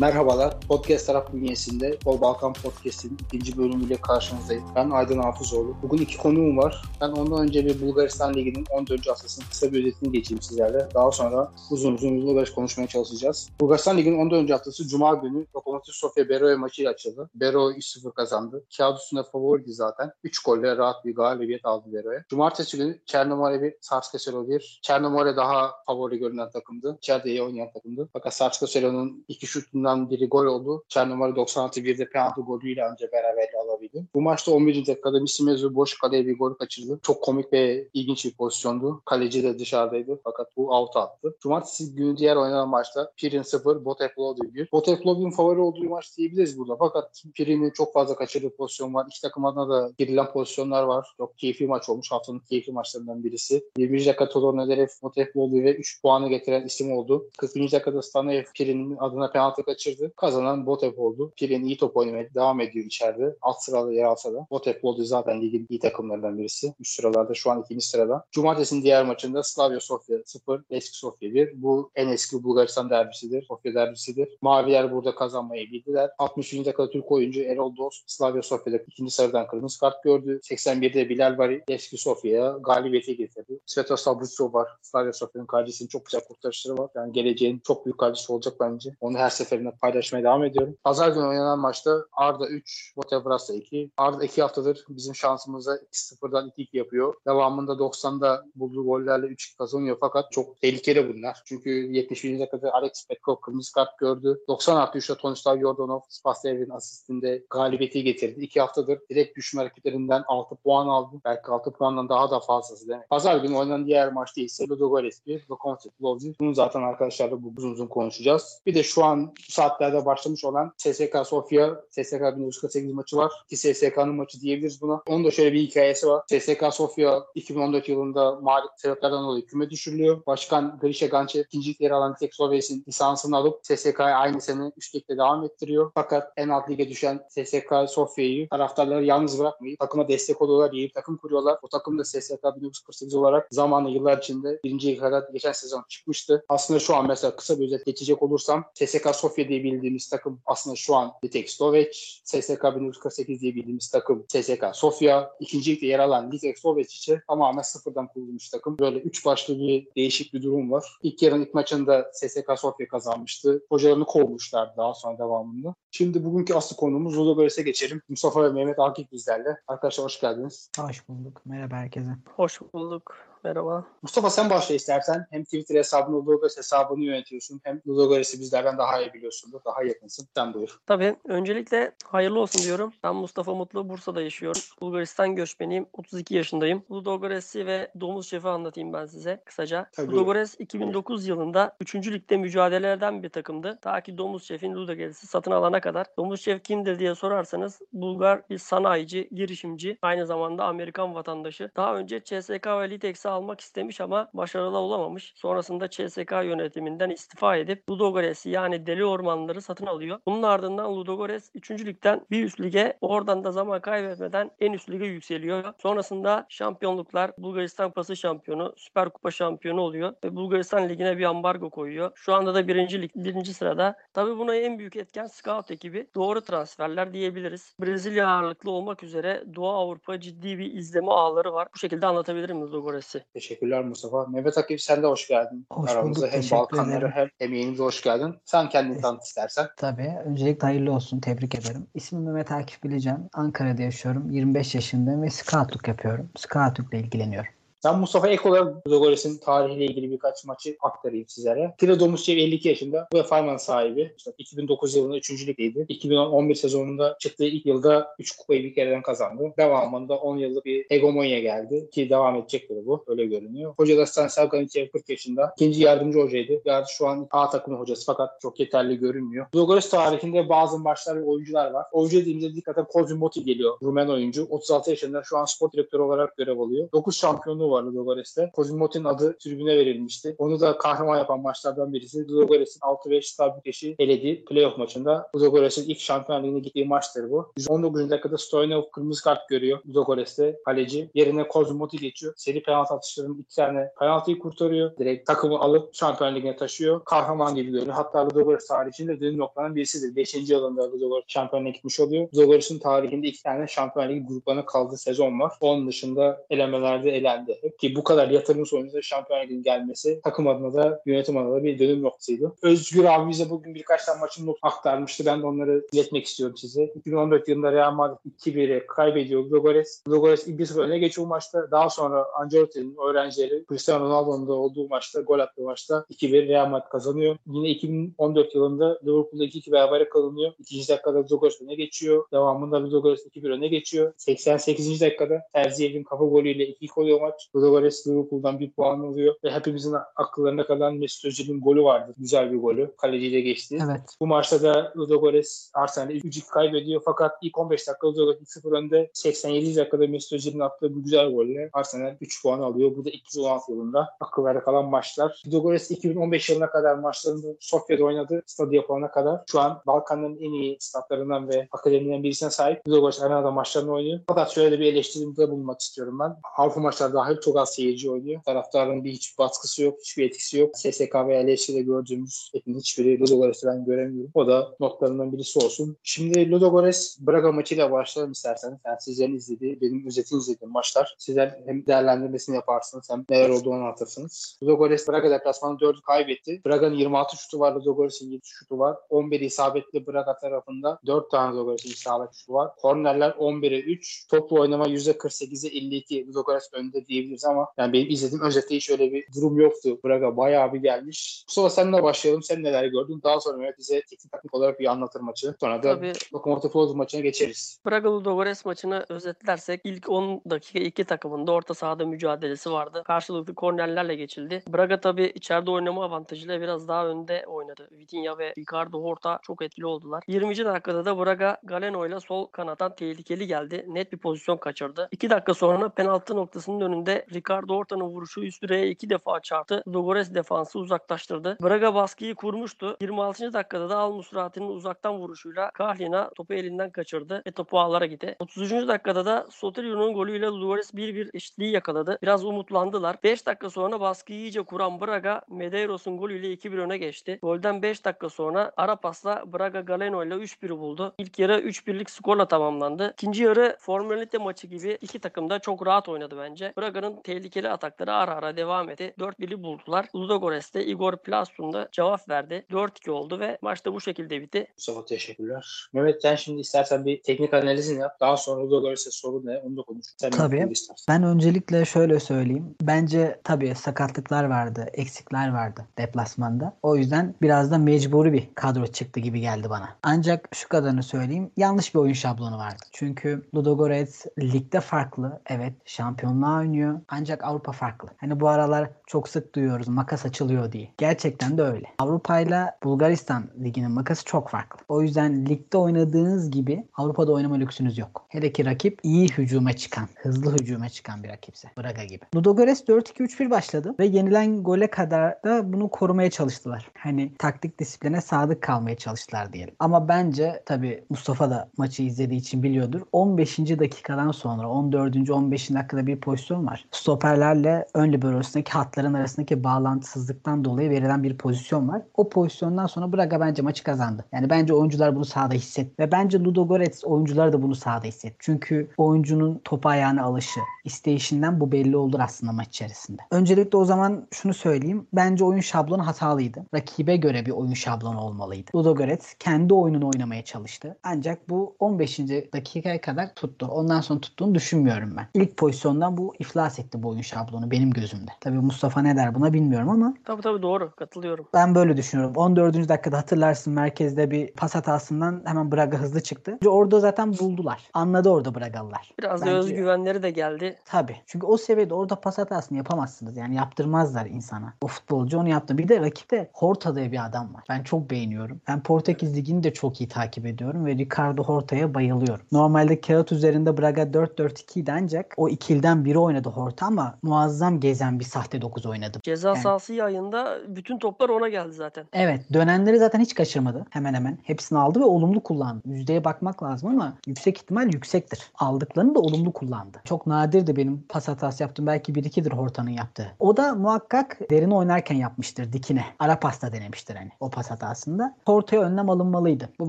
Merhabalar, Podcast Taraf bünyesinde Bol Balkan Podcast'in ikinci bölümüyle karşınızdayım. Ben Aydın Hafızoğlu. Bugün iki konuğum var. Ben ondan önce bir Bulgaristan Ligi'nin 14. haftasının kısa bir özetini geçeyim sizlerle. Daha sonra uzun uzun Bulgaris konuşmaya çalışacağız. Bulgaristan Ligi'nin 14. haftası Cuma günü Lokomotiv Sofia Beroe maçıyla açıldı. Beroe 3-0 kazandı. Kağıt üstünde favoriydi zaten. 3 golle rahat bir galibiyet aldı Beroe. Cumartesi günü Çernomore bir Sarskaselo 1. Çernomore daha favori görünen takımdı. İçeride iyi oynayan takımdı. Fakat Sarskaselo'nun iki şutundan biri gol oldu. Çernomore 96 1'de penaltı golüyle ancak beraberliği alabildi. Bu maçta 11. dakikada Misimezu boş kaleye bir gol kaçırdı. Çok komik ve ilginç bir pozisyondu. Kaleci de dışarıdaydı fakat bu out attı. Cumartesi günü diğer oynanan maçta Pirin 0, Boteklov 1. Boteklov'un favori olduğu maç diyebiliriz burada. Fakat Pirin'in çok fazla kaçırdığı pozisyon var. İki takım adına da girilen pozisyonlar var. Çok keyifli maç olmuş. Haftanın keyifli maçlarından birisi. 20. dakika Todor Nederev Boteklov'u ve 3 puanı getiren isim oldu. 40. dakikada Stanoyev Pirin'in adına penaltı kaçırdı. Kazanan Botep oldu. Pirin iyi top oynamaya devam ediyor içeride. Alt sırada yer alsa da. Botep oldu zaten ligin iyi takımlarından birisi. Üst sıralarda şu an ikinci sırada. Cumartesinin diğer maçında Slavia Sofia 0, eski Sofia 1. Bu en eski Bulgaristan derbisidir. Sofia derbisidir. Maviler burada kazanmayı bildiler. 60. dakikada Türk oyuncu Erol Dost Slavia Sofia'da ikinci sarıdan kırmızı kart gördü. 81'de Bilal Bari eski Sofia'ya galibiyeti getirdi. Svetoslav Butsov var. Slavia Sofia'nın kardeşinin çok güzel kurtarışları var. Yani geleceğin çok büyük kardeşi olacak bence. Onu her seferinde paylaşmaya devam ediyorum. Pazar günü oynanan maçta Arda 3, Botebrasa 2. Arda 2 haftadır bizim şansımıza 2-0'dan 2-2 yapıyor. Devamında 90'da bulduğu gollerle 3 kazanıyor fakat çok tehlikeli bunlar. Çünkü 71. dakikada Alex Petkov kırmızı kart gördü. 90 artı 3'te Tonislav Yordanov Spasyev'in asistinde galibiyeti getirdi. 2 haftadır direkt düşme hareketlerinden 6 puan aldı. Belki 6 puandan daha da fazlası demek. Pazar günü oynanan diğer maçta ise Ludogorets 1, Lokomotiv Plovdiv. Bunu zaten arkadaşlarla bu uzun uzun konuşacağız. Bir de şu an saatlerde başlamış olan CSK Sofia, CSK 1948 maçı var. Ki CSK'nın maçı diyebiliriz buna. Onun da şöyle bir hikayesi var. CSK Sofia 2014 yılında mağlup sebeplerden dolayı küme düşürülüyor. Başkan Grisha Ganche ikinci yer alan tek Slovesya'nın lisansını alıp CSK'ya aynı sene 3 ligde devam ettiriyor. Fakat en alt lige düşen CSK Sofia'yı taraftarları yalnız bırakmayıp takıma destek oluyorlar, bir takım kuruyorlar. O takım da CSK 1948 olarak zamanla yıllar içinde birinci kadar geçen sezon çıkmıştı. Aslında şu an mesela kısa bir özet geçecek olursam CSK Sofia diye bildiğimiz takım aslında şu an bir tek Sloveç. CSK 1948 diye bildiğimiz takım CSK Sofia. İkinci ligde yer alan Litek Sloveç için tamamen sıfırdan kurulmuş takım. Böyle üç başlı bir değişik bir durum var. İlk yarın ilk maçında CSK Sofia kazanmıştı. Hocalarını kovmuşlar daha sonra devamında. Şimdi bugünkü asıl konumuz Ludogorets'e geçelim. Mustafa ve Mehmet Akif bizlerle. Arkadaşlar hoş geldiniz. Hoş bulduk. Merhaba herkese. Hoş bulduk. Merhaba. Mustafa sen başla istersen. Hem Twitter hesabını Ludogorets hesabını yönetiyorsun. Hem Ludogorets'i bizlerden daha iyi biliyorsundur. Daha yakınsın. Sen buyur. Tabii öncelikle hayırlı olsun diyorum. Ben Mustafa Mutlu, Bursa'da yaşıyorum. Bulgaristan göçmeniyim. 32 yaşındayım. Ludogorets'i ve Domuz Şef'i anlatayım ben size kısaca. Tabii. Ludogorets 2009 yılında 3. ligde mücadele eden bir takımdı. Ta ki Domuz Şef'in Ludogorets'i satın alana kadar. Domuz Şef kimdir diye sorarsanız Bulgar bir sanayici, girişimci, aynı zamanda Amerikan vatandaşı. Daha önce CSK ve Litex'i almak istemiş ama başarılı olamamış. Sonrasında CSK yönetiminden istifa edip Ludogorets'i yani Deli Ormanları satın alıyor. Bunun ardından Ludogorets 3. ligden bir üst lige oradan da zaman kaybetmeden en üst lige yükseliyor. Sonrasında şampiyonluklar Bulgaristan Kupası şampiyonu, Süper Kupa şampiyonu oluyor ve Bulgaristan ligine bir ambargo koyuyor. Şu anda da birinci lig, birinci sırada. Tabii buna en büyük etken scout ekibi. Doğru transferler diyebiliriz. Brezilya ağırlıklı olmak üzere Doğu Avrupa ciddi bir izleme ağları var. Bu şekilde anlatabilirim Ludogorets'i. Teşekkürler Mustafa. Mehmet Akif sen de hoş geldin. Hoş Aramıza bulduk, hem Balkanlara hem emeğinize hoş geldin. Sen kendini tanıt istersen. Tabii. Öncelikle hayırlı olsun. Tebrik ederim. İsmim Mehmet Akif Bilecan. Ankara'da yaşıyorum. 25 yaşındayım ve scoutluk yapıyorum. Scoutlukla ilgileniyorum. Ben Mustafa ek olarak Ludogorets'in tarihiyle ilgili birkaç maçı aktarayım sizlere. Tilo Domusçev 52 yaşında. Bu Fayman sahibi. İşte 2009 yılında 3. ligdeydi. 2011 sezonunda çıktığı ilk yılda 3 kupayı bir kereden kazandı. Devamında 10 yıllık bir hegemonya geldi. Ki devam edecek de bu. Öyle görünüyor. Hoca da Stanislav Ganichev 40 yaşında. İkinci yardımcı hocaydı. Yani şu an A takımı hocası fakat çok yeterli görünmüyor. Ludogorets tarihinde bazı maçlar ve oyuncular var. Oyuncu dediğimizde dikkaten Kozin Moti geliyor. Rumen oyuncu. 36 yaşında şu an spor direktörü olarak görev alıyor. 9 şampiyonluğu var var Ludogorets'te. Kozimoti'nin adı tribüne verilmişti. Onu da kahraman yapan maçlardan birisi. Ludogorets'in 6-5 Stabükes'i eledi playoff maçında. Ludogorets'in ilk şampiyon ligine gittiği maçtır bu. 119. dakikada Stoyanov kırmızı kart görüyor Ludogorets'te kaleci. Yerine Kozmoti geçiyor. Seri penaltı atışlarının iki tane penaltıyı kurtarıyor. Direkt takımı alıp şampiyon taşıyor. Kahraman gibi görünüyor. Hatta Ludogorets tarihinde dönüm noktaların birisidir. 5. yılında Ludogorets şampiyonluğa gitmiş oluyor. Ludogorets'in tarihinde iki tane şampiyon gruplarına kaldığı sezon var. Onun dışında elemelerde elendi. Ki bu kadar yatırım sonucunda şampiyon ligin gelmesi takım adına da yönetim adına da bir dönüm noktasıydı. Özgür abi bize bugün birkaç tane maçın not aktarmıştı. Ben de onları iletmek istiyorum size. 2014 yılında Real Madrid 2-1'e kaybediyor Ludogorets. Ludogorets 1-0 öne geçiyor maçta. Daha sonra Ancelotti'nin öğrencileri Cristiano Ronaldo'nun da olduğu maçta gol attığı maçta 2-1 Real Madrid kazanıyor. Yine 2014 yılında Liverpool'da 2-2 beraber kalınıyor. İkinci dakikada Ludogorets öne geçiyor. Devamında Ludogorets 2-1 öne geçiyor. 88. dakikada Terziyev'in kafa golüyle 2 oluyor maç. Ludogorets Liverpool'dan bir puan alıyor. Ve hepimizin akıllarına kalan Mesut Özil'in golü vardı. Güzel bir golü. Kaleciyle geçti. Evet. Bu maçta da Ludogorets Arsenal'i 3-2 kaybediyor. Fakat ilk 15 dakika Ludogorets 2-0 önde. 87. dakikada Mesut Özil'in attığı bu güzel golle Arsenal 3 puan alıyor. Bu da 2016 yılında akıllara kalan maçlar. Ludogorets 2015 yılına kadar maçlarını Sofya'da oynadı. Stadı yapılana kadar. Şu an Balkanların en iyi statlarından ve akademiden birisine sahip. Ludogorets Arena'da maçlarını oynuyor. Fakat şöyle bir eleştirimde bulunmak istiyorum ben. Avrupa maçları dahil çok az seyirci oynuyor. Taraftarın bir hiçbir baskısı yok, hiçbir etkisi yok. SSK ve LFC'de gördüğümüz hepinin hiçbiri Ludogorets'i ben göremiyorum. O da notlarından birisi olsun. Şimdi Ludogorets Braga maçıyla başlayalım isterseniz. Yani sizlerin izlediği, benim özetini izlediğim maçlar. Sizler hem değerlendirmesini yaparsınız hem neler olduğunu anlatırsınız. Ludogorets Braga deplasmanı 4'ü kaybetti. Braga'nın 26 şutu var, Ludogorets'in 7 şutu var. 11 isabetli Braga tarafında 4 tane Ludogorets'in isabet şutu var. Kornerler 11'e 3. Toplu oynama %48'e 52. Ludogorets önde diyebiliriz ama yani benim izlediğim özette hiç öyle bir durum yoktu. Braga bayağı bir gelmiş. Mustafa seninle başlayalım. Sen neler gördün? Daha sonra Mehmet bize teknik taktik olarak bir anlatır maçı. Sonra da Tabii Lokomotiv Plovdiv maçına geçeriz. Braga Ludogorets maçını özetlersek ilk 10 dakika iki takımın da orta sahada mücadelesi vardı. Karşılıklı kornerlerle geçildi. Braga tabii içeride oynama avantajıyla biraz daha önde oynadı. Vitinha ve Ricardo Horta çok etkili oldular. 20. dakikada da Braga Galeno ile sol kanattan tehlikeli geldi. Net bir pozisyon kaçırdı. 2 dakika sonra penaltı noktasının önünde Ricardo Horta'nın vuruşu üst direğe iki defa çarptı. Ludogorets defansı uzaklaştırdı. Braga baskıyı kurmuştu. 26. dakikada da Al Musrati'nin uzaktan vuruşuyla Kahlina topu elinden kaçırdı ve topu ağlara gitti. 30. dakikada da Sotilio'nun golüyle Ludogorets 1-1 eşitliği yakaladı. Biraz umutlandılar. 5 dakika sonra baskıyı iyice kuran Braga Medeiros'un golüyle 2-1 öne geçti. Golden 5 dakika sonra ara pasla Braga Galeno ile 3-1'i buldu. İlk yarı 3-1'lik skorla tamamlandı. İkinci yarı formalite maçı gibi iki takım da çok rahat oynadı bence. Braga'nın tehlikeli atakları ara ara devam etti. 4-1'i buldular. Ludogorets'te Igor Plastun da cevap verdi. 4-2 oldu ve maç da bu şekilde bitti. Mustafa teşekkürler. Mehmet sen şimdi istersen bir teknik analizini yap. Daha sonra Ludogorets'e sorun ne onu da konuş. Sen Tabii. Ben öncelikle şöyle söyleyeyim. Bence tabii sakatlıklar vardı, eksikler vardı deplasmanda. O yüzden biraz da mecburi bir kadro çıktı gibi geldi bana. Ancak şu kadarını söyleyeyim. Yanlış bir oyun şablonu vardı. Çünkü Ludogorets ligde farklı. Evet şampiyonluğa oynuyor. Ancak Avrupa farklı. Hani bu aralar çok sık duyuyoruz makas açılıyor diye. Gerçekten de öyle. Avrupa ile Bulgaristan liginin makası çok farklı. O yüzden ligde oynadığınız gibi Avrupa'da oynama lüksünüz yok. Hele ki rakip iyi hücuma çıkan, hızlı hücuma çıkan bir rakipse. Braga gibi. Ludogorets 4-2-3-1 başladı ve yenilen gole kadar da bunu korumaya çalıştılar. Hani taktik disipline sadık kalmaya çalıştılar diyelim. Ama bence tabii Mustafa da maçı izlediği için biliyordur. 15. dakikadan sonra 14. 15. dakikada bir pozisyon var. Stoperlerle ön liberosundaki hatların arasındaki bağlantısızlıktan dolayı verilen bir pozisyon var. O pozisyondan sonra Braga bence maçı kazandı. Yani bence oyuncular bunu sahada hissetti. Ve bence Ludogorets oyuncular da bunu sahada hissetti. Çünkü oyuncunun topa ayağına alışı, isteyişinden bu belli olur aslında maç içerisinde. Öncelikle o zaman şunu söyleyeyim. Bence oyun şablonu hatalıydı. Rakibe göre bir oyun şablonu olmalıydı. Ludogorets kendi oyununu oynamaya çalıştı. Ancak bu 15. dakikaya kadar tuttu. Ondan sonra tuttuğunu düşünmüyorum ben. İlk pozisyondan bu iflas etti bu oyun şablonu benim gözümde. Tabii Mustafa ne der buna bilmiyorum ama Tabii tabii doğru. Katılıyorum. ben böyle düşünüyorum. 14. dakikada hatırlarsın merkezde bir pas hatasından hemen Braga hızlı çıktı. Orada zaten buldular. Anladı orada Bragalılar. Biraz da Bence- özgüvenleri de geldi. Tabii. Çünkü o seviyede orada pas hatasını yapamazsınız. Yani yaptırmazlar insana. O futbolcu onu yaptı. Bir de rakipte Horta diye bir adam var. Ben çok beğeniyorum. Ben Portekiz Ligi'ni de çok iyi takip ediyorum ve Ricardo Horta'ya bayılıyorum. Normalde kağıt üzerinde Braga 4-4-2 idi ancak o ikilden biri oynadı Horta ama muazzam gezen bir sahte 9 oynadı. Ceza Yani- sahası yayında bütün toplar ona geldi zaten. Evet dönenleri zaten hiç kaçırmadı hemen hemen. Hepsini aldı ve olumlu kullandı. Yüzdeye bakmak lazım ama yüksek ihtimal yüksektir. Aldıklarını da olumlu kullandı. Çok nadirdi benim pas hatası yaptığım. Belki bir ikidir Horta'nın yaptığı. O da muhakkak derin oynarken yapmıştır dikine. Ara pasta denemiştir hani o pas hatasında. Horta'ya önlem alınmalıydı. Bu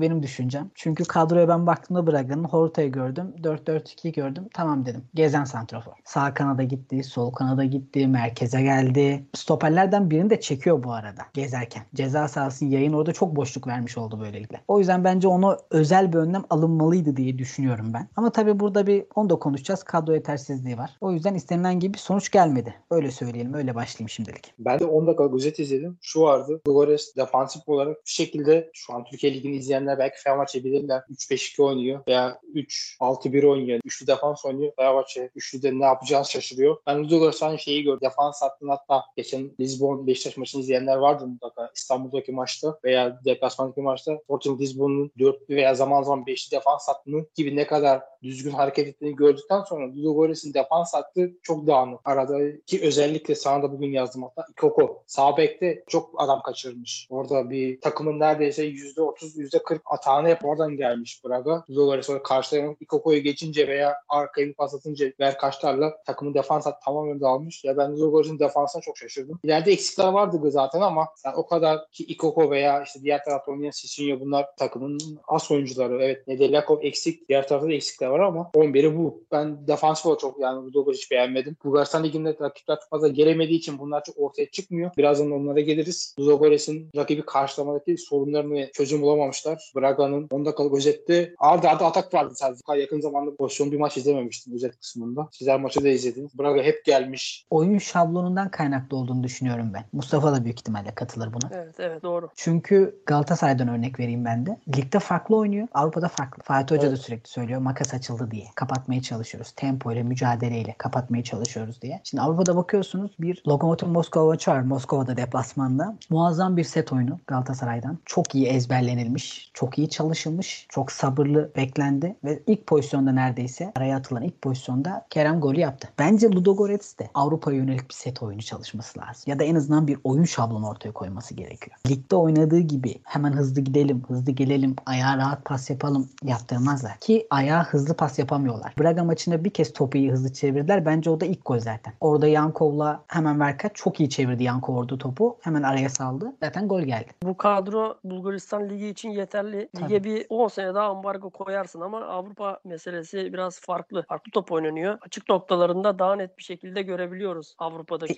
benim düşüncem. Çünkü kadroya ben baktığımda Braga'nın Horta'yı gördüm. 4-4-2 gördüm. Tamam dedim. Gezen santrafor. Sağ kanada gitti, sol kanada gitti, merkeze geldi. Stoperlerden birini de çekiyor bu arada gezerken. Ceza sahasının yayın orada çok boşluk vermiş oldu böylelikle. O yüzden bence onu özel bir önlem alınmalıydı diye düşünüyorum ben. Ama tabii burada bir onu da konuşacağız. Kadro yetersizliği var. O yüzden istenilen gibi bir sonuç gelmedi. Öyle söyleyelim. Öyle başlayayım şimdilik. Ben de 10 dakika özet izledim. Şu vardı. Flores defansif olarak şu şekilde şu an Türkiye Ligi'ni izleyenler belki Fenerbahçe bilirler. 3-5-2 oynuyor veya 3-6-1 oynuyor. Üçlü defans oynuyor. Fenerbahçe üçlüde ne yapacağını şaşırıyor. Ben Ludogorets'tan şeyi gördüm. Defans hattında hatta geçen Lisbon Beşiktaş maçını izleyenler vardı mutlaka. İstanbul'daki maçta veya deplasmandaki maçta Sporting Lisbon'un dörtlü veya zaman zaman beşli defans hattının gibi ne kadar düzgün hareket ettiğini gördükten sonra Ludogorets'in defans hattı çok dağınık. Arada ki özellikle sana da bugün yazdım hatta Ikoko. Sağ bekte çok adam kaçırmış. Orada bir takımın neredeyse %30 %40 atağını hep oradan gelmiş Braga. Ludogorets sonra karşılayan Ikoko'yu geçince veya arkaya bir pas atınca Verkaçlarla takımın defans hattı tamamen dağılmış. Ya ben Ludogorets'in defansına çok şaşırdım. İleride eksikler vardı zaten ama yani o kadar ki Ikoko veya işte diğer tarafta oynayan Sisinho bunlar takımın as oyuncuları. Evet Nedeljakov eksik. Diğer tarafta da eksikler var ama 11'i bu. Ben defans olarak çok yani Ludogorets hiç beğenmedim. Bulgaristan Ligi'nde rakipler çok fazla gelemediği için bunlar çok ortaya çıkmıyor. Birazdan onlara geliriz. Ludogorets'in rakibi karşılamadaki sorunlarını çözüm bulamamışlar. Braga'nın 10 dakikalık özette ardı ardı atak vardı sadece. Yakın zamanda pozisyon bir maç izlememiştim özet kısmında. Sizler maçı da izlediniz. Braga hep gelmiş. Oyun şablonundan kaynaklı olduğunu düşünüyorum ben. Mustafa da büyük ihtimalle katılır buna. Evet evet doğru. Çünkü Galatasaray'dan örnek vereyim ben de. Ligde farklı oynuyor. Avrupa'da farklı. Fatih Hoca da Evet. sürekli söylüyor. Makas açıldı diye. Kapatmaya çalışıyoruz. Tempo ile mücadeleyle kapatmaya çalışıyoruz diye. Şimdi Avrupa'da bakıyorsunuz bir Lokomotiv Moskova var. Moskova'da deplasmanda. Muazzam bir set oyunu Galatasaray'dan. Çok iyi ezberlenilmiş. Çok iyi çalışılmış. Çok sabırlı beklendi. Ve ilk pozisyonda neredeyse araya atılan ilk pozisyonda Kerem golü yaptı. Bence Ludogorets de Avrupa'ya yönelik bir set oyunu çalışması lazım. Ya da en azından bir oyun şablonu ortaya koyması gerekiyor. Ligde oynadığı gibi hemen hızlı gidelim, hızlı gelelim, ayağa rahat pas yapalım yaptırmazlar. Ki ayağa hızlı pas yapamıyorlar. Braga maçında bir kez topu iyi hızlı çevirdiler. Bence o da ilk gol zaten. Orada Yankov'la hemen Verkaç çok iyi çevirdi Yankov orada topu. Hemen araya saldı. Zaten gol geldi. Bu kadro Bulgaristan Ligi için yeterli. Tabii. Lige bir 10 sene daha ambargo koyarsın ama Avrupa meselesi biraz farklı. Farklı top oynanıyor. Açık noktalarında daha net bir şekilde görebiliyoruz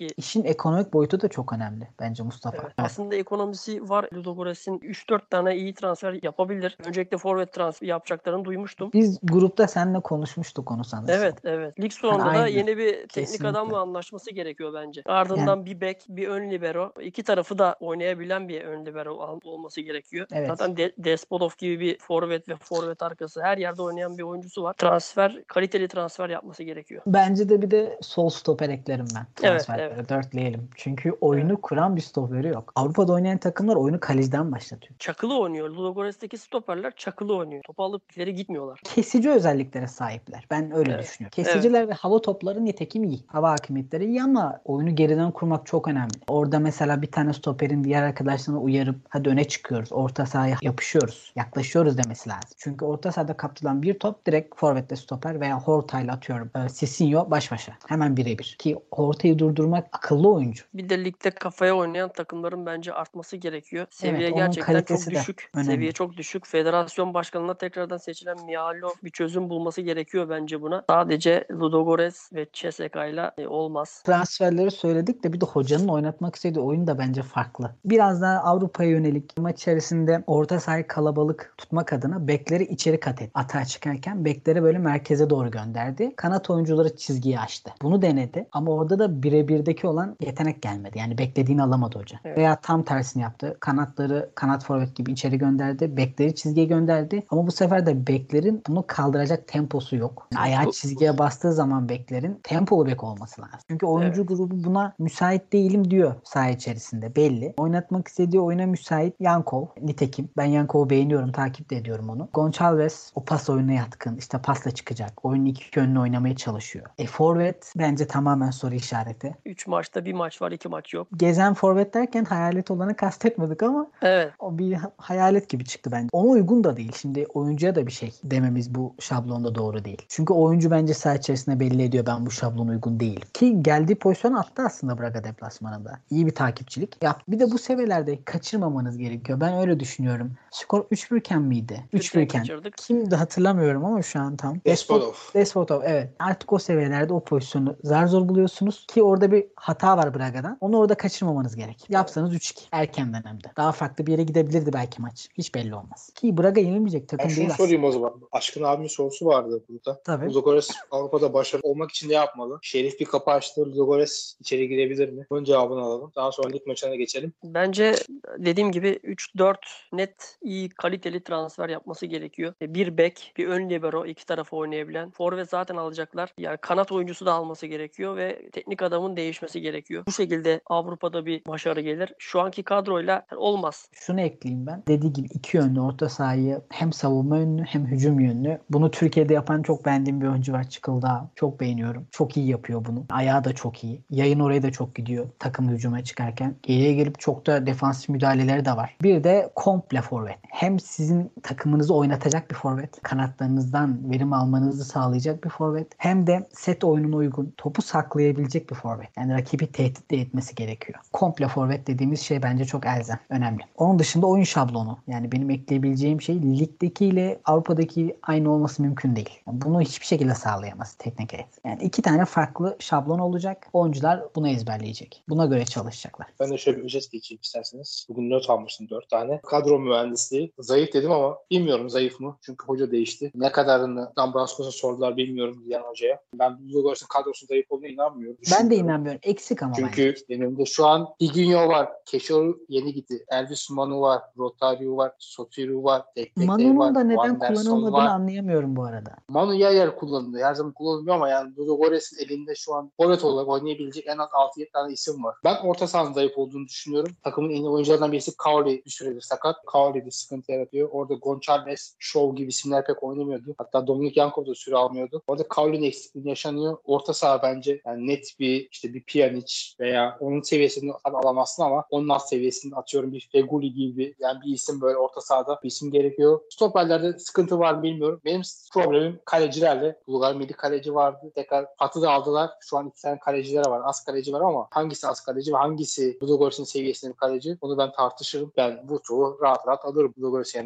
E, Avrupa'daki. işin ekonomik boyutu da çok önemli bence Mustafa. Evet. Aslında ekonomisi var. Ludogorets'in 3-4 tane iyi transfer yapabilir. Öncelikle forvet transfer yapacaklarını duymuştum. Biz grupta seninle konuşmuştuk onu sanırsam. Evet evet. Lig sonunda da aynen. yeni bir teknik Kesinlikle. adamla anlaşması gerekiyor bence. Ardından bir bek, bir ön libero. iki tarafı da oynayabilen bir ön libero olması gerekiyor. Evet. Zaten De- Despodov gibi bir forvet ve forvet arkası her yerde oynayan bir oyuncusu var. Transfer, kaliteli transfer yapması gerekiyor. Bence de bir de sol stoper eklerim ben. Evet, evet. Dörtleyelim. Çünkü oyunu kuran bir stoperi yok. Avrupa'da oynayan takımlar oyunu kaleciden başlatıyor. Çakılı oynuyor. Ludogorets'teki stoperler çakılı oynuyor. Topu alıp ileri gitmiyorlar. Kesici özelliklere sahipler. Ben öyle Evet, düşünüyorum. Kesiciler ve hava topları nitekim iyi. Hava hakimiyetleri iyi ama oyunu geriden kurmak çok önemli. Orada mesela bir tane stoperin diğer arkadaşlarına uyarıp hadi öne çıkıyoruz. Orta sahaya yapışıyoruz. Yaklaşıyoruz demesi lazım. Çünkü orta sahada kaptılan bir top direkt forvetle stoper veya Horta'yla atıyorum. Sisinho baş başa. Hemen birebir. Ki Horta'yı durdurmak akıllı oyuncu. Bir de ligde kafaya oynayan takımların bence artması gerekiyor. Seviye onun gerçekten çok düşük. önemli. Seviye çok düşük. Federasyon başkanına tekrardan seçilen Mihalov bir çözüm bulması gerekiyor bence buna. Sadece Ludogorets ve CSKA ile e, olmaz. transferleri söyledik de bir de hocanın oynatmak istediği oyun da bence farklı. Biraz daha Avrupa'ya yönelik maç içerisinde orta sahayı kalabalık tutmak adına bekleri içeri kat et. Atağa çıkarken bekleri böyle merkeze doğru gönderdi. Kanat oyuncuları çizgiyi açtı. Bunu denedi ama orada da birebirdeki olan yetenek gelmedi. Yani beklediğini alamadı hoca. Evet. Veya tam tersini yaptı. Kanatları kanat forvet gibi içeri gönderdi. Bekleri çizgiye gönderdi. Ama bu sefer de beklerin bunu kaldıracak temposu yok. Yani ayağı çizgiye bastığı zaman beklerin tempolu bek olması lazım. Çünkü oyuncu Evet. grubu buna müsait değilim diyor saha içerisinde belli. Oynatmak istediği oyuna müsait Yankov. Nitekim ben Yankov'u beğeniyorum, takip de ediyorum onu. Gonçalves o pas oyununa yatkın. işte pasla çıkacak. Oyunun iki yönlü oynamaya çalışıyor. E forvet forvet bence tamamen soru işareti. 3 maçta bir maç var 2 maç yok. Gezen forvet derken hayalet olanı kastetmedik ama Evet. o bir hayalet gibi çıktı bence. Ona uygun da değil. Şimdi oyuncuya da bir şey dememiz bu şablonda doğru değil. Çünkü oyuncu bence saha içerisinde belli ediyor ben bu şablon uygun değil. Ki geldiği pozisyonu attı aslında Braga deplasmanında. İyi bir takipçilik yaptı. Bir de bu seviyelerde kaçırmamanız gerekiyor. Ben öyle düşünüyorum. Skor 3-1 iken miydi? 3-1 iken. kaçırdık. Kimdi hatırlamıyorum ama şu an tam. Despodov. Despotov evet. Artık o seviyelerde o pozisyonu zar zor buluyorsunuz ki orada bir hata var Braga'dan. Onu orada kaçırmamanız gerek. Yapsanız 3-2 erkenden hem de. Daha farklı bir yere gidebilirdi belki maç. Hiç belli olmaz. Ki Braga yenilmeyecek Ben takım şunu değil aslında. sorayım o zaman. Aşkın abimin sorusu vardı burada. Tabii. Ludogorets Avrupa'da başarılı olmak için ne yapmalı? Şerif bir kapı açtı. Ludogorets içeri girebilir mi? Bunun cevabını alalım. Daha sonra lig maçına geçelim. Bence dediğim gibi 3-4 net iyi kaliteli transfer yapması gerekiyor. E, Bir bek, bir ön libero iki tarafa oynayabilen. Forvet zaten alacaklar. Yani kanat oyuncusu da alması gerekiyor ve teknik adamın değişmesi gerekiyor. Bu şekilde Avrupa'da bir başarı gelir. Şu anki kadroyla olmaz. Şunu ekleyeyim ben. Dediği gibi iki yönlü orta sahayı hem savunma yönlü hem hücum yönlü. Bunu Türkiye'de yapan çok beğendiğim bir oyuncu var Çıkıldağ. Çok beğeniyorum. Çok iyi yapıyor bunu. Ayağı da çok iyi. Yayın oraya da çok gidiyor takım hücuma çıkarken. Geriye gelip çok da defansif müdahaleleri de var. Bir de komple forvet. Hem sizin takımınızı oynatacak bir forvet. Kanatlarınızdan verim almanızı sağlayacak bir forvet. Hem de set oyununa uygun topu saklayabilecek bir forvet. Yani rakibi tehdit de etmesi gerekiyor. Komple forvet dediğimiz şey bence çok elzem. Önemli. Onun dışında oyun şablonu. Yani benim ekleyebileceğim şey ligdekiyle Avrupa'daki aynı olması mümkün değil. Yani bunu hiçbir şekilde sağlayamaz teknik heyet. Yani iki tane farklı şablon olacak. Oyuncular bunu ezberleyecek. Buna göre çalışacaklar. Ben de şöyle bir özet geçeyim isterseniz. Bugün not almıştım dört tane. Kadro mühendisliği. Zayıf dedim ama bilmiyorum zayıf mı. Çünkü hoca değişti. Ne kadarını Dambraskos'a sordular bilmiyorum diyen hocaya. Ben Ludogorets'in kadrosu zayıf olduğuna inanmıyorum. Ben de Düşünmüyorum. İnanmıyorum. Eksik ama Çünkü bence. şu an Higuinho var. Keşor yeni gitti. Elvis Manu var. Rotario var. Sotiru var. Manu'nun da neden kullanılmadığını var. anlayamıyorum bu arada. Manu yer yer kullanılıyor. Her zaman kullanılmıyor ama yani Ludogorets'in elinde şu an forvet olarak oynayabilecek en az 6-7 tane isim var. Ben orta sahanın zayıf olduğunu düşünüyorum. Takımın en iyi oyuncularından birisi Cowley bir süredir sakat. Cowley bir sıkıntı yaratıyor. Orada Gonçalves, Shaw gibi isimler pek oynamıyordu. Hatta Dominik Yankov da süre almıyordu. Orada Cowley'nin eksikliği yaşanıyor. Orta saha bence yani net bir işte bir Pjanic veya onun seviyesini alamazsın ama onun alt seviyesinde atıyorum bir Feguli gibi yani bir isim böyle orta sahada bir isim gerekiyor. Stoperlerde sıkıntı var mı bilmiyorum. Benim problemim kalecilerle. Bulgar milli kaleci vardı. Tekrar Fatı da aldılar. Şu an iki tane kaleciler var. Az kaleci var ama hangisi az kaleci ve hangisi Ludogorets'in seviyesinde bir kaleci? Onu ben tartışırım. Ben bu turu rahat rahat alırım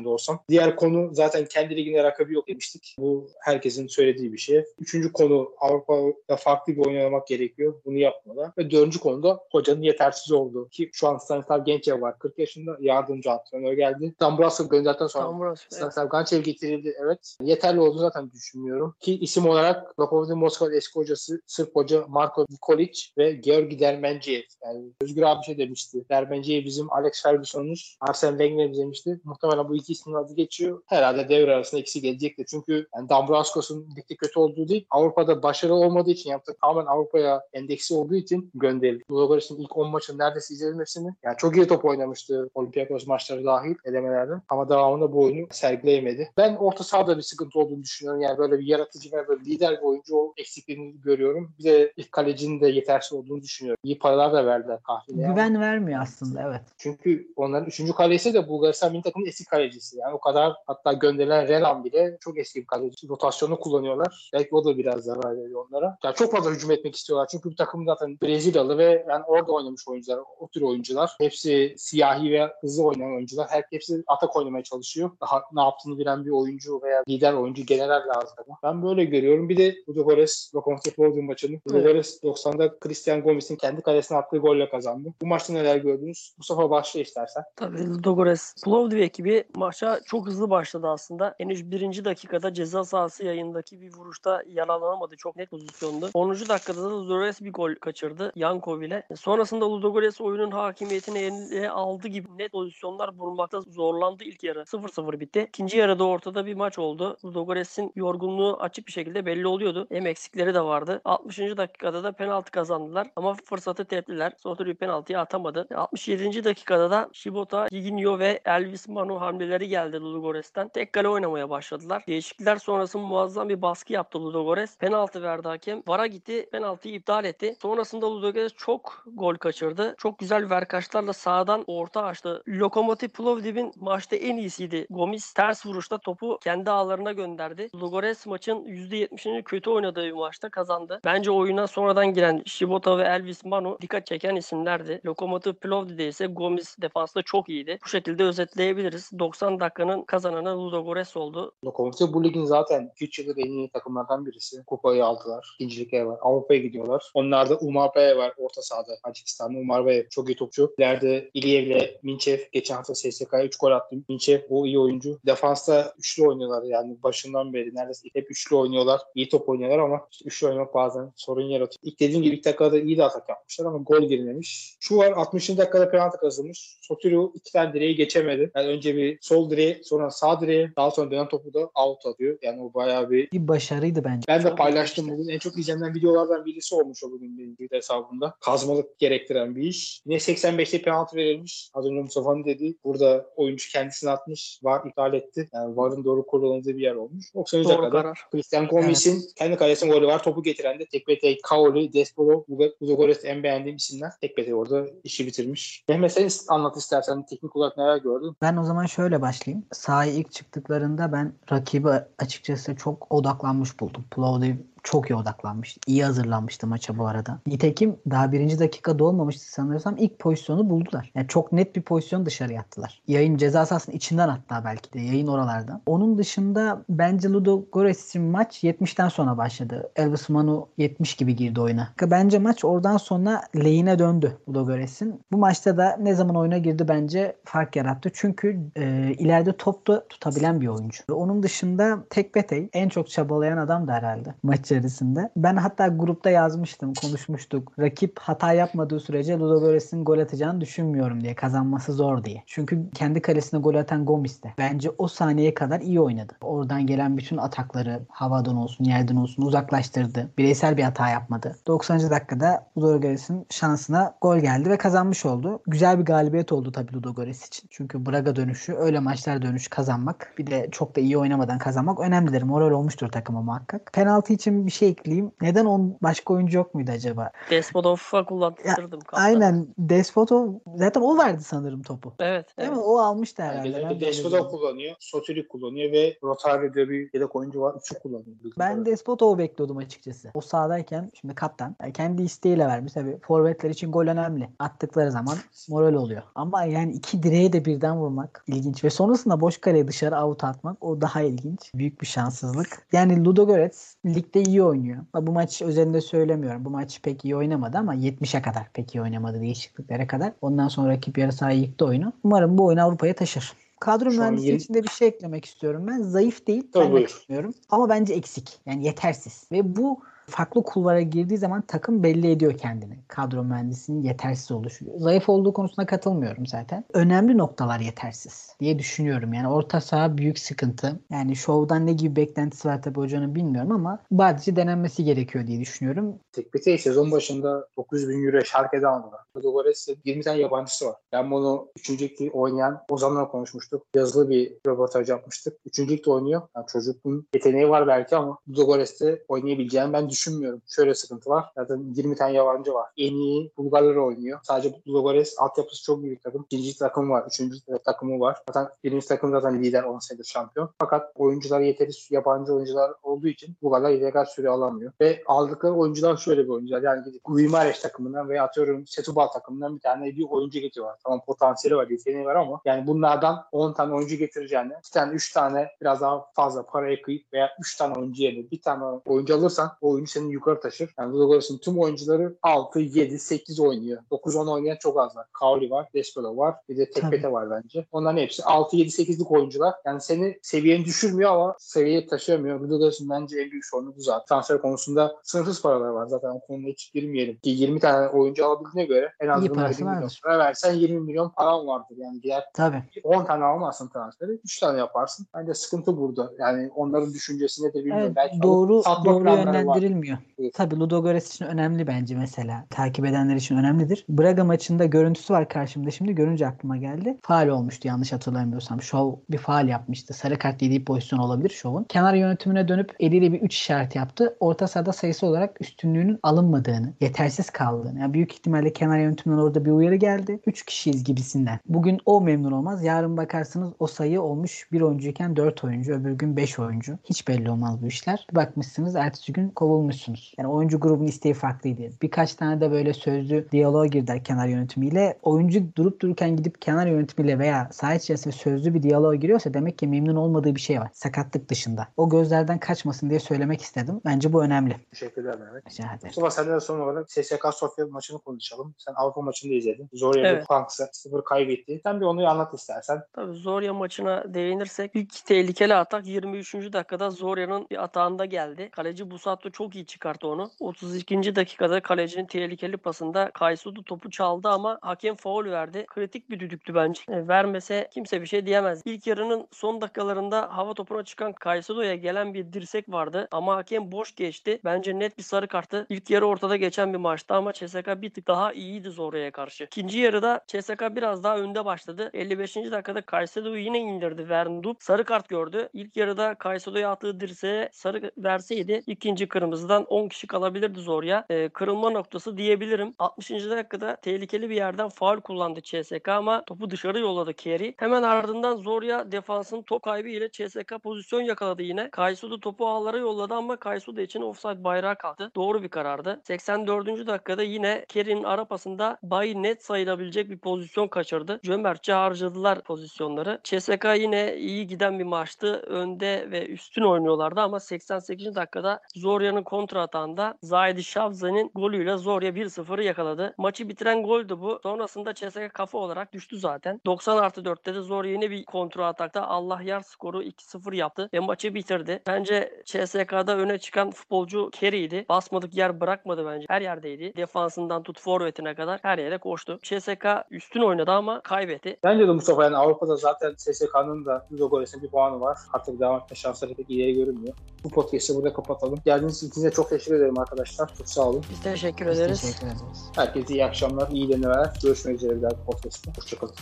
yerinde olsam. Diğer konu zaten kendi liginde rakibi yok demiştik. Bu herkesin söylediği bir şey. Üçüncü konu Avrupa'da farklı bir oynamak gerekiyor. Bunu yapmadan. Ve dördüncü konuda hocanın yetersiz olduğu. Ki şu an Stanislav Gençev var. 40 yaşında yardımcı antrenör geldi. Dambrasov gönderdikten sonra Tam burası. Evet. Stanislav Gançev getirildi evet. Yeterli olduğunu zaten düşünmüyorum. Ki isim olarak Lokomotiv Moskova eski hocası Sırp hoca Marko Nikolic ve Georgi Dermenciyev. Yani Özgür abi şey demişti. Dermenciyev bizim Alex Ferguson'umuz. Arsene Wenger'imiz demişti. Muhtemelen bu iki ismin adı geçiyor. Herhalde devre arasında ikisi gelecektir. Çünkü yani Dambraskos'un ligde kötü olduğu değil. Avrupa'da başarılı olmadığı için yaptığı tamamen Avrupa'ya endeksi olduğu için gönderildi. Ludogorets'in ilk 10 maçını neredeyse izledim hepsini. Yani çok iyi top oynamıştı Olympiakos maçları dahil elemelerde. Ama devamında bu oyunu sergileyemedi. Ben orta sahada bir sıkıntı olduğunu düşünüyorum. Yani böyle bir yaratıcı ve böyle lider bir oyuncu eksikliğini görüyorum. Bir de ilk kalecinin de yetersiz olduğunu düşünüyorum. İyi paralar da verdiler kahveye. Güven vermiyor aslında evet. Çünkü onların üçüncü kalesi de Bulgaristan milli takımının eski kalecisi. Yani o kadar hatta gönderilen Renan bile çok eski bir kaleci. Rotasyonu kullanıyorlar. Belki o da biraz zarar veriyor onlara. Yani çok fazla hücum etmek istiyorlar. Çünkü bu takım zaten Brezilyalı ve yani orada oynamış oyuncular. O tür oyuncular. Hepsi siyahi ve hızlı oynayan oyuncular. Her hepsi atak oynamaya çalışıyor. Daha ne yaptığını bilen bir oyuncu veya lider oyuncu general lazım. Ben böyle görüyorum. Bir de Ludogorets Lokomotiv Plovdiv maçını. Ludogorets 90'da Christian Gomez'in kendi kalesine attığı golle kazandı. Bu maçta neler gördünüz? Mustafa başla istersen. Tabii Ludogorets Plovdiv ekibi maça çok hızlı başladı aslında. Henüz birinci dakikada ceza sahası yayındaki bir vuruşta yaralanamadı. Çok net pozisyondu. 10. dakikada da Ludogorets bir gol kaçırdı Yankov ile. Sonrasında Ludogorets oyunun hakimiyetini eline aldı gibi net pozisyonlar bulmakta zorlandı ilk yarı. 0-0 bitti. İkinci yarıda ortada bir maç oldu. Ludogorets'in yorgunluğu açık bir şekilde belli oluyordu. Hem eksikleri de vardı. 60. dakikada da penaltı kazandılar ama fırsatı teptiler. Soturio penaltıyı atamadı. 67. dakikada da Shibota, Giginho ve Elvis Manu hamleleri geldi Ludogorets'ten. Tek kale oynamaya başladılar. Değişiklikler sonrası muazzam bir baskı yaptı Ludogorets. Penaltı verdi hakem. VAR'a gitti. Penaltıyı iptal etti. Sonrasında Ludogorets çok gol kaçırdı. Çok güzel verkaçlarla sağdan orta açtı. Lokomotiv Plovdiv'in maçta en iyisiydi. Gomis ters vuruşta topu kendi ağlarına gönderdi. Ludogorets maçın %70'ini kötü oynadığı bir maçta kazandı. Bence oyuna sonradan giren Shibota ve Elvis Manu dikkat çeken isimlerdi. Lokomotiv Plovdiv'de ise Gomis defansta çok iyiydi. Bu şekilde özetleyebiliriz. 90 dakikanın kazananı Ludogorets oldu. Lokomotiv bu ligin zaten 3 yıldır en iyi takımlardan birisi. Kupayı aldılar. İkincilikleri var. Avrupa'ya gidiyorlar. Onlarda Umar Bey var orta sahada. Tacikistan'da Umar Bey çok iyi topçu. İleride İliyev'le Minçev geçen hafta SSK'ya 3 gol attı. Minçev o iyi oyuncu. Defansta üçlü oynuyorlar yani başından beri neredeyse hep üçlü oynuyorlar. İyi top oynuyorlar ama işte üçlü oynamak bazen sorun yaratıyor. İlk dediğim gibi ilk dakikada iyi de atak yapmışlar ama gol girmemiş. Şu var 60. dakikada penaltı kazılmış. Sotiru iki tane direği geçemedi. Yani önce bir sol direği sonra sağ direği daha sonra dönen topu da out atıyor. Yani o bayağı bir Bir başarıydı bence. ben de paylaştım bugün. En çok izlenen videolardan birisi olmuş o bugün benim Twitter hesabımda. Kazmalık gerektiren bir iş. Yine 85'te penaltı verilmiş. Az önce Mustafa'nın dediği. Burada oyuncu kendisini atmış. VAR iptal etti. Yani VAR'ın doğru kullanıldığı bir yer olmuş. 90. Doğru dakikada karar. Christian Gomis'in kendi kalesine golü var. Topu getiren de Tekbete, Kaoli, Despolo, Ludogorets en beğendiğim isimler. Tekbete orada işi bitirmiş. Mehmet sen anlat istersen teknik olarak neler gördün? Ben o zaman şöyle başlayayım. Sahaya ilk çıktıklarında ben rakibi açıkçası çok odaklanmış buldum. Plovdiv çok iyi odaklanmış. İyi hazırlanmıştı maça bu arada. Nitekim daha birinci dakika dolmamıştı sanırsam ilk pozisyonu buldular. Yani çok net bir pozisyon dışarı attılar. Yayın ceza sahasının içinden hatta belki de yayın oralardan. Onun dışında bence Ludo Gores'in maç 70'ten sonra başladı. Elvis Manu 70 gibi girdi oyuna. Bence maç oradan sonra lehine döndü Ludo Gores'in. Bu maçta da ne zaman oyuna girdi bence fark yarattı. Çünkü e, ileride top da tutabilen bir oyuncu. Ve onun dışında Tekbetey en çok çabalayan adam da herhalde maç içerisinde. Ben hatta grupta yazmıştım, konuşmuştuk. Rakip hata yapmadığı sürece Ludogorets'in gol atacağını düşünmüyorum diye. Kazanması zor diye. Çünkü kendi kalesine gol atan Gomis de. Bence o saniyeye kadar iyi oynadı. Oradan gelen bütün atakları havadan olsun, yerden olsun uzaklaştırdı. Bireysel bir hata yapmadı. 90. dakikada Ludogorets'in şansına gol geldi ve kazanmış oldu. Güzel bir galibiyet oldu tabii Ludogorets için. Çünkü Braga dönüşü, öyle maçlar dönüşü kazanmak. Bir de çok da iyi oynamadan kazanmak önemlidir. Moral olmuştur takıma muhakkak. Penaltı için bir şey ekleyeyim. Neden on başka oyuncu yok muydu acaba? Despotov'a kullandırdım. kaptanı. Aynen. Despotov zaten o verdi sanırım topu. Evet. Değil evet. mi? O almıştı Yani herhalde. Ben öyle Despotov kullanıyor, Sotiri kullanıyor ve Rotario diye bir yedek oyuncu var. Üçü kullanıyor. Ben Despotov'u bekliyordum açıkçası. O sahadayken şimdi kaptan yani kendi isteğiyle vermiş. Tabii forvetler için gol önemli. Attıkları zaman moral oluyor. Ama yani iki direğe de birden vurmak ilginç. Ve sonrasında boş kaleye dışarı avut atmak o daha ilginç. Büyük bir şanssızlık. Yani Ludogorets ligde iyi oynuyor. Bu maç özelinde söylemiyorum. Bu maç pek iyi oynamadı ama 70'e kadar pek iyi oynamadı değişikliklere kadar. Ondan sonra rakip yarı sahayı yıktı oyunu. Umarım bu oyunu Avrupa'ya taşır. Kadro Şu mühendisi yeni- içinde bir şey eklemek istiyorum ben. Zayıf değil. Tabii katılıyorum. Ama bence eksik. Yani yetersiz. Ve bu farklı kulvara girdiği zaman takım belli ediyor kendini. Kadro mühendisinin yetersiz oluşu. Zayıf olduğu konusuna katılmıyorum zaten. Önemli noktalar yetersiz diye düşünüyorum. Yani orta saha büyük sıkıntı. Yani şovdan ne gibi beklentisi var tabii hocanın bilmiyorum ama sadece denenmesi gerekiyor diye düşünüyorum. Tekbete sezon başında 900 bin euro Schalke'de aldılar. Ludogorets'te 20 tane yabancısı var. Ben bunu 3. ligde oynayan Ozan'la konuşmuştuk. Yazılı bir röportaj yapmıştık. 3. ligde oynuyor. Yani çocuğun yeteneği var belki ama Ludogorets'te oynayabileceğini ben düşünmüyorum. Şöyle sıkıntı var. Zaten 20 tane yabancı var. En iyi Bulgarlar oynuyor. Sadece Ludogorets altyapısı çok büyük takım. İkinci takım var. Üçüncü takımı var. Zaten birinci takım zaten lider 10 senedir şampiyon. Fakat oyuncular yeteri yabancı oyuncular olduğu için Bulgarlar illegal süre alamıyor. Ve aldıkları oyuncular şöyle bir oyuncular. Yani gidip Guimares takımından veya atıyorum Setubal takımından bir tane bir oyuncu getiriyorlar. Tamam potansiyeli var, yeteneği var ama yani bunlardan 10 tane oyuncu getireceğine 2 tane 3 tane biraz daha fazla paraya kıyıp veya 3 tane oyuncu yerine bir tane oyuncu alırsan o oyuncu seni yukarı taşır. Yani Ludogorets'in tüm oyuncuları 6, 7, 8 oynuyor. 9-10 oynayan çok az var. Kaoli var, Despolo var. Bir de Tekbete var bence. Onların hepsi 6, 7, 8'lik oyuncular. Yani seni seviyeni düşürmüyor ama seviyeye taşıyamıyor. Ludogorets'in bence en büyük sorunu bu zaten. Transfer konusunda sınırsız paralar var. Zaten o konuda hiç girmeyelim. Ki 20 tane oyuncu alabildiğine göre en az İyi bunlara parası 20 milyon para versen 20 milyon paran vardır. Yani diğer Tabii. 10 tane almazsın transferi. 3 tane yaparsın. Bence sıkıntı burada. Yani onların düşüncesi nedir bilmiyorum. Evet, Belki doğru doğru var. Görülmüyor. Evet. Tabii Ludogorets için önemli bence mesela. Takip edenler için önemlidir. Braga maçında görüntüsü var karşımda şimdi. Görünce aklıma geldi. Faal olmuştu yanlış hatırlamıyorsam. Şov bir faal yapmıştı. Sarı kart yediği pozisyon olabilir şovun. Kenar yönetimine dönüp eliyle bir 3 işareti yaptı. Orta sahada sayısı olarak üstünlüğünün alınmadığını, yetersiz kaldığını. Yani büyük ihtimalle kenar yönetiminden orada bir uyarı geldi. 3 kişiyiz gibisinden. Bugün o memnun olmaz. Yarın bakarsınız o sayı olmuş bir oyuncuyken 4 oyuncu, öbür gün 5 oyuncu. Hiç belli olmaz bu işler. Bir bakmışsınız ertesi gün kovulmuşsunuz. Yani oyuncu grubun isteği farklıydı. Birkaç tane de böyle sözlü diyaloğa girdiler kenar yönetimiyle. Oyuncu durup dururken gidip kenar yönetimiyle veya saha içerisinde sözlü bir diyaloğa giriyorsa demek ki memnun olmadığı bir şey var. Sakatlık dışında. O gözlerden kaçmasın diye söylemek istedim. Bence bu önemli. Teşekkürler Mehmet. Rica ederim. Mustafa senden son olarak SSK Sofya maçını konuşalım. Sen Avrupa maçını da izledin. Zorya Evet. Franks'a 0 kaybetti. Sen bir onu anlat istersen. Tabii Zorya maçına değinirsek ilk tehlikeli atak 23. dakikada Zorya'nın bir atağında geldi. Kaleci Busatto çok iyi çıkarttı onu. 32. dakikada kalecinin tehlikeli pasında Kaysudu topu çaldı ama hakem faul verdi. Kritik bir düdüktü bence. E, vermese kimse bir şey diyemez. İlk yarının son dakikalarında hava topuna çıkan Kaysudo'ya gelen bir dirsek vardı ama hakem boş geçti. Bence net bir sarı kartı. İlk yarı ortada geçen bir maçtı ama CSK bir tık daha iyiydi Zorya'ya karşı. İkinci yarıda CSK biraz daha önde başladı. 55. dakikada Kayseri'yi yine indirdi. Verndub sarı kart gördü. İlk yarıda Kayseri'ye attığı dirseğe sarı verseydi ikinci kırmızıdan 10 kişi kalabilirdi Zorya. Ee, kırılma noktası diyebilirim. 60. dakikada tehlikeli bir yerden faul kullandı CSK ama topu dışarı yolladı Kerry. Hemen ardından Zorya defansın top kaybı ile CSK pozisyon yakaladı yine. Kaysudu topu ağlara yolladı ama Kaysudu için offside bayrağı kalktı. Doğru bir karardı. 84. dakikada yine Kerry'nin ara pasında Bay net sayılabilecek bir pozisyon kaçırdı. Cömertçe harcadılar pozisyonları. CSK yine iyi giden bir maçtı. Önde ve üstün oynuyorlardı ama 88. dakikada Zorya'nın kontra atağında Zahidi Şavza'nın golüyle Zorya 1-0'ı yakaladı. Maçı bitiren goldü bu. Sonrasında CSK kafa olarak düştü zaten. 90 artı 4'te de Zorya yine bir kontra atakta Allah yar skoru 2-0 yaptı ve maçı bitirdi. Bence CSK'da öne çıkan futbolcu Kerry'ydi. Basmadık yer bırakmadı bence. Her yerdeydi. Defansından tut forvetine kadar her yere koştu. CSK üstün oynadı ama kaybetti. Bence de Mustafa yani Avrupa'da zaten SSK'nın da Ludogorets'in bir puanı var. Artık devam etme şansları pek ileri görünmüyor. Bu podcast'ı burada kapatalım. Geldiğiniz için size çok teşekkür ederim arkadaşlar. Çok sağ olun. Biz teşekkür Biz ederiz. teşekkür ederiz. Herkese iyi akşamlar, iyi denemeler. Görüşmek üzere bir dahaki podcast'ta. Hoşçakalın.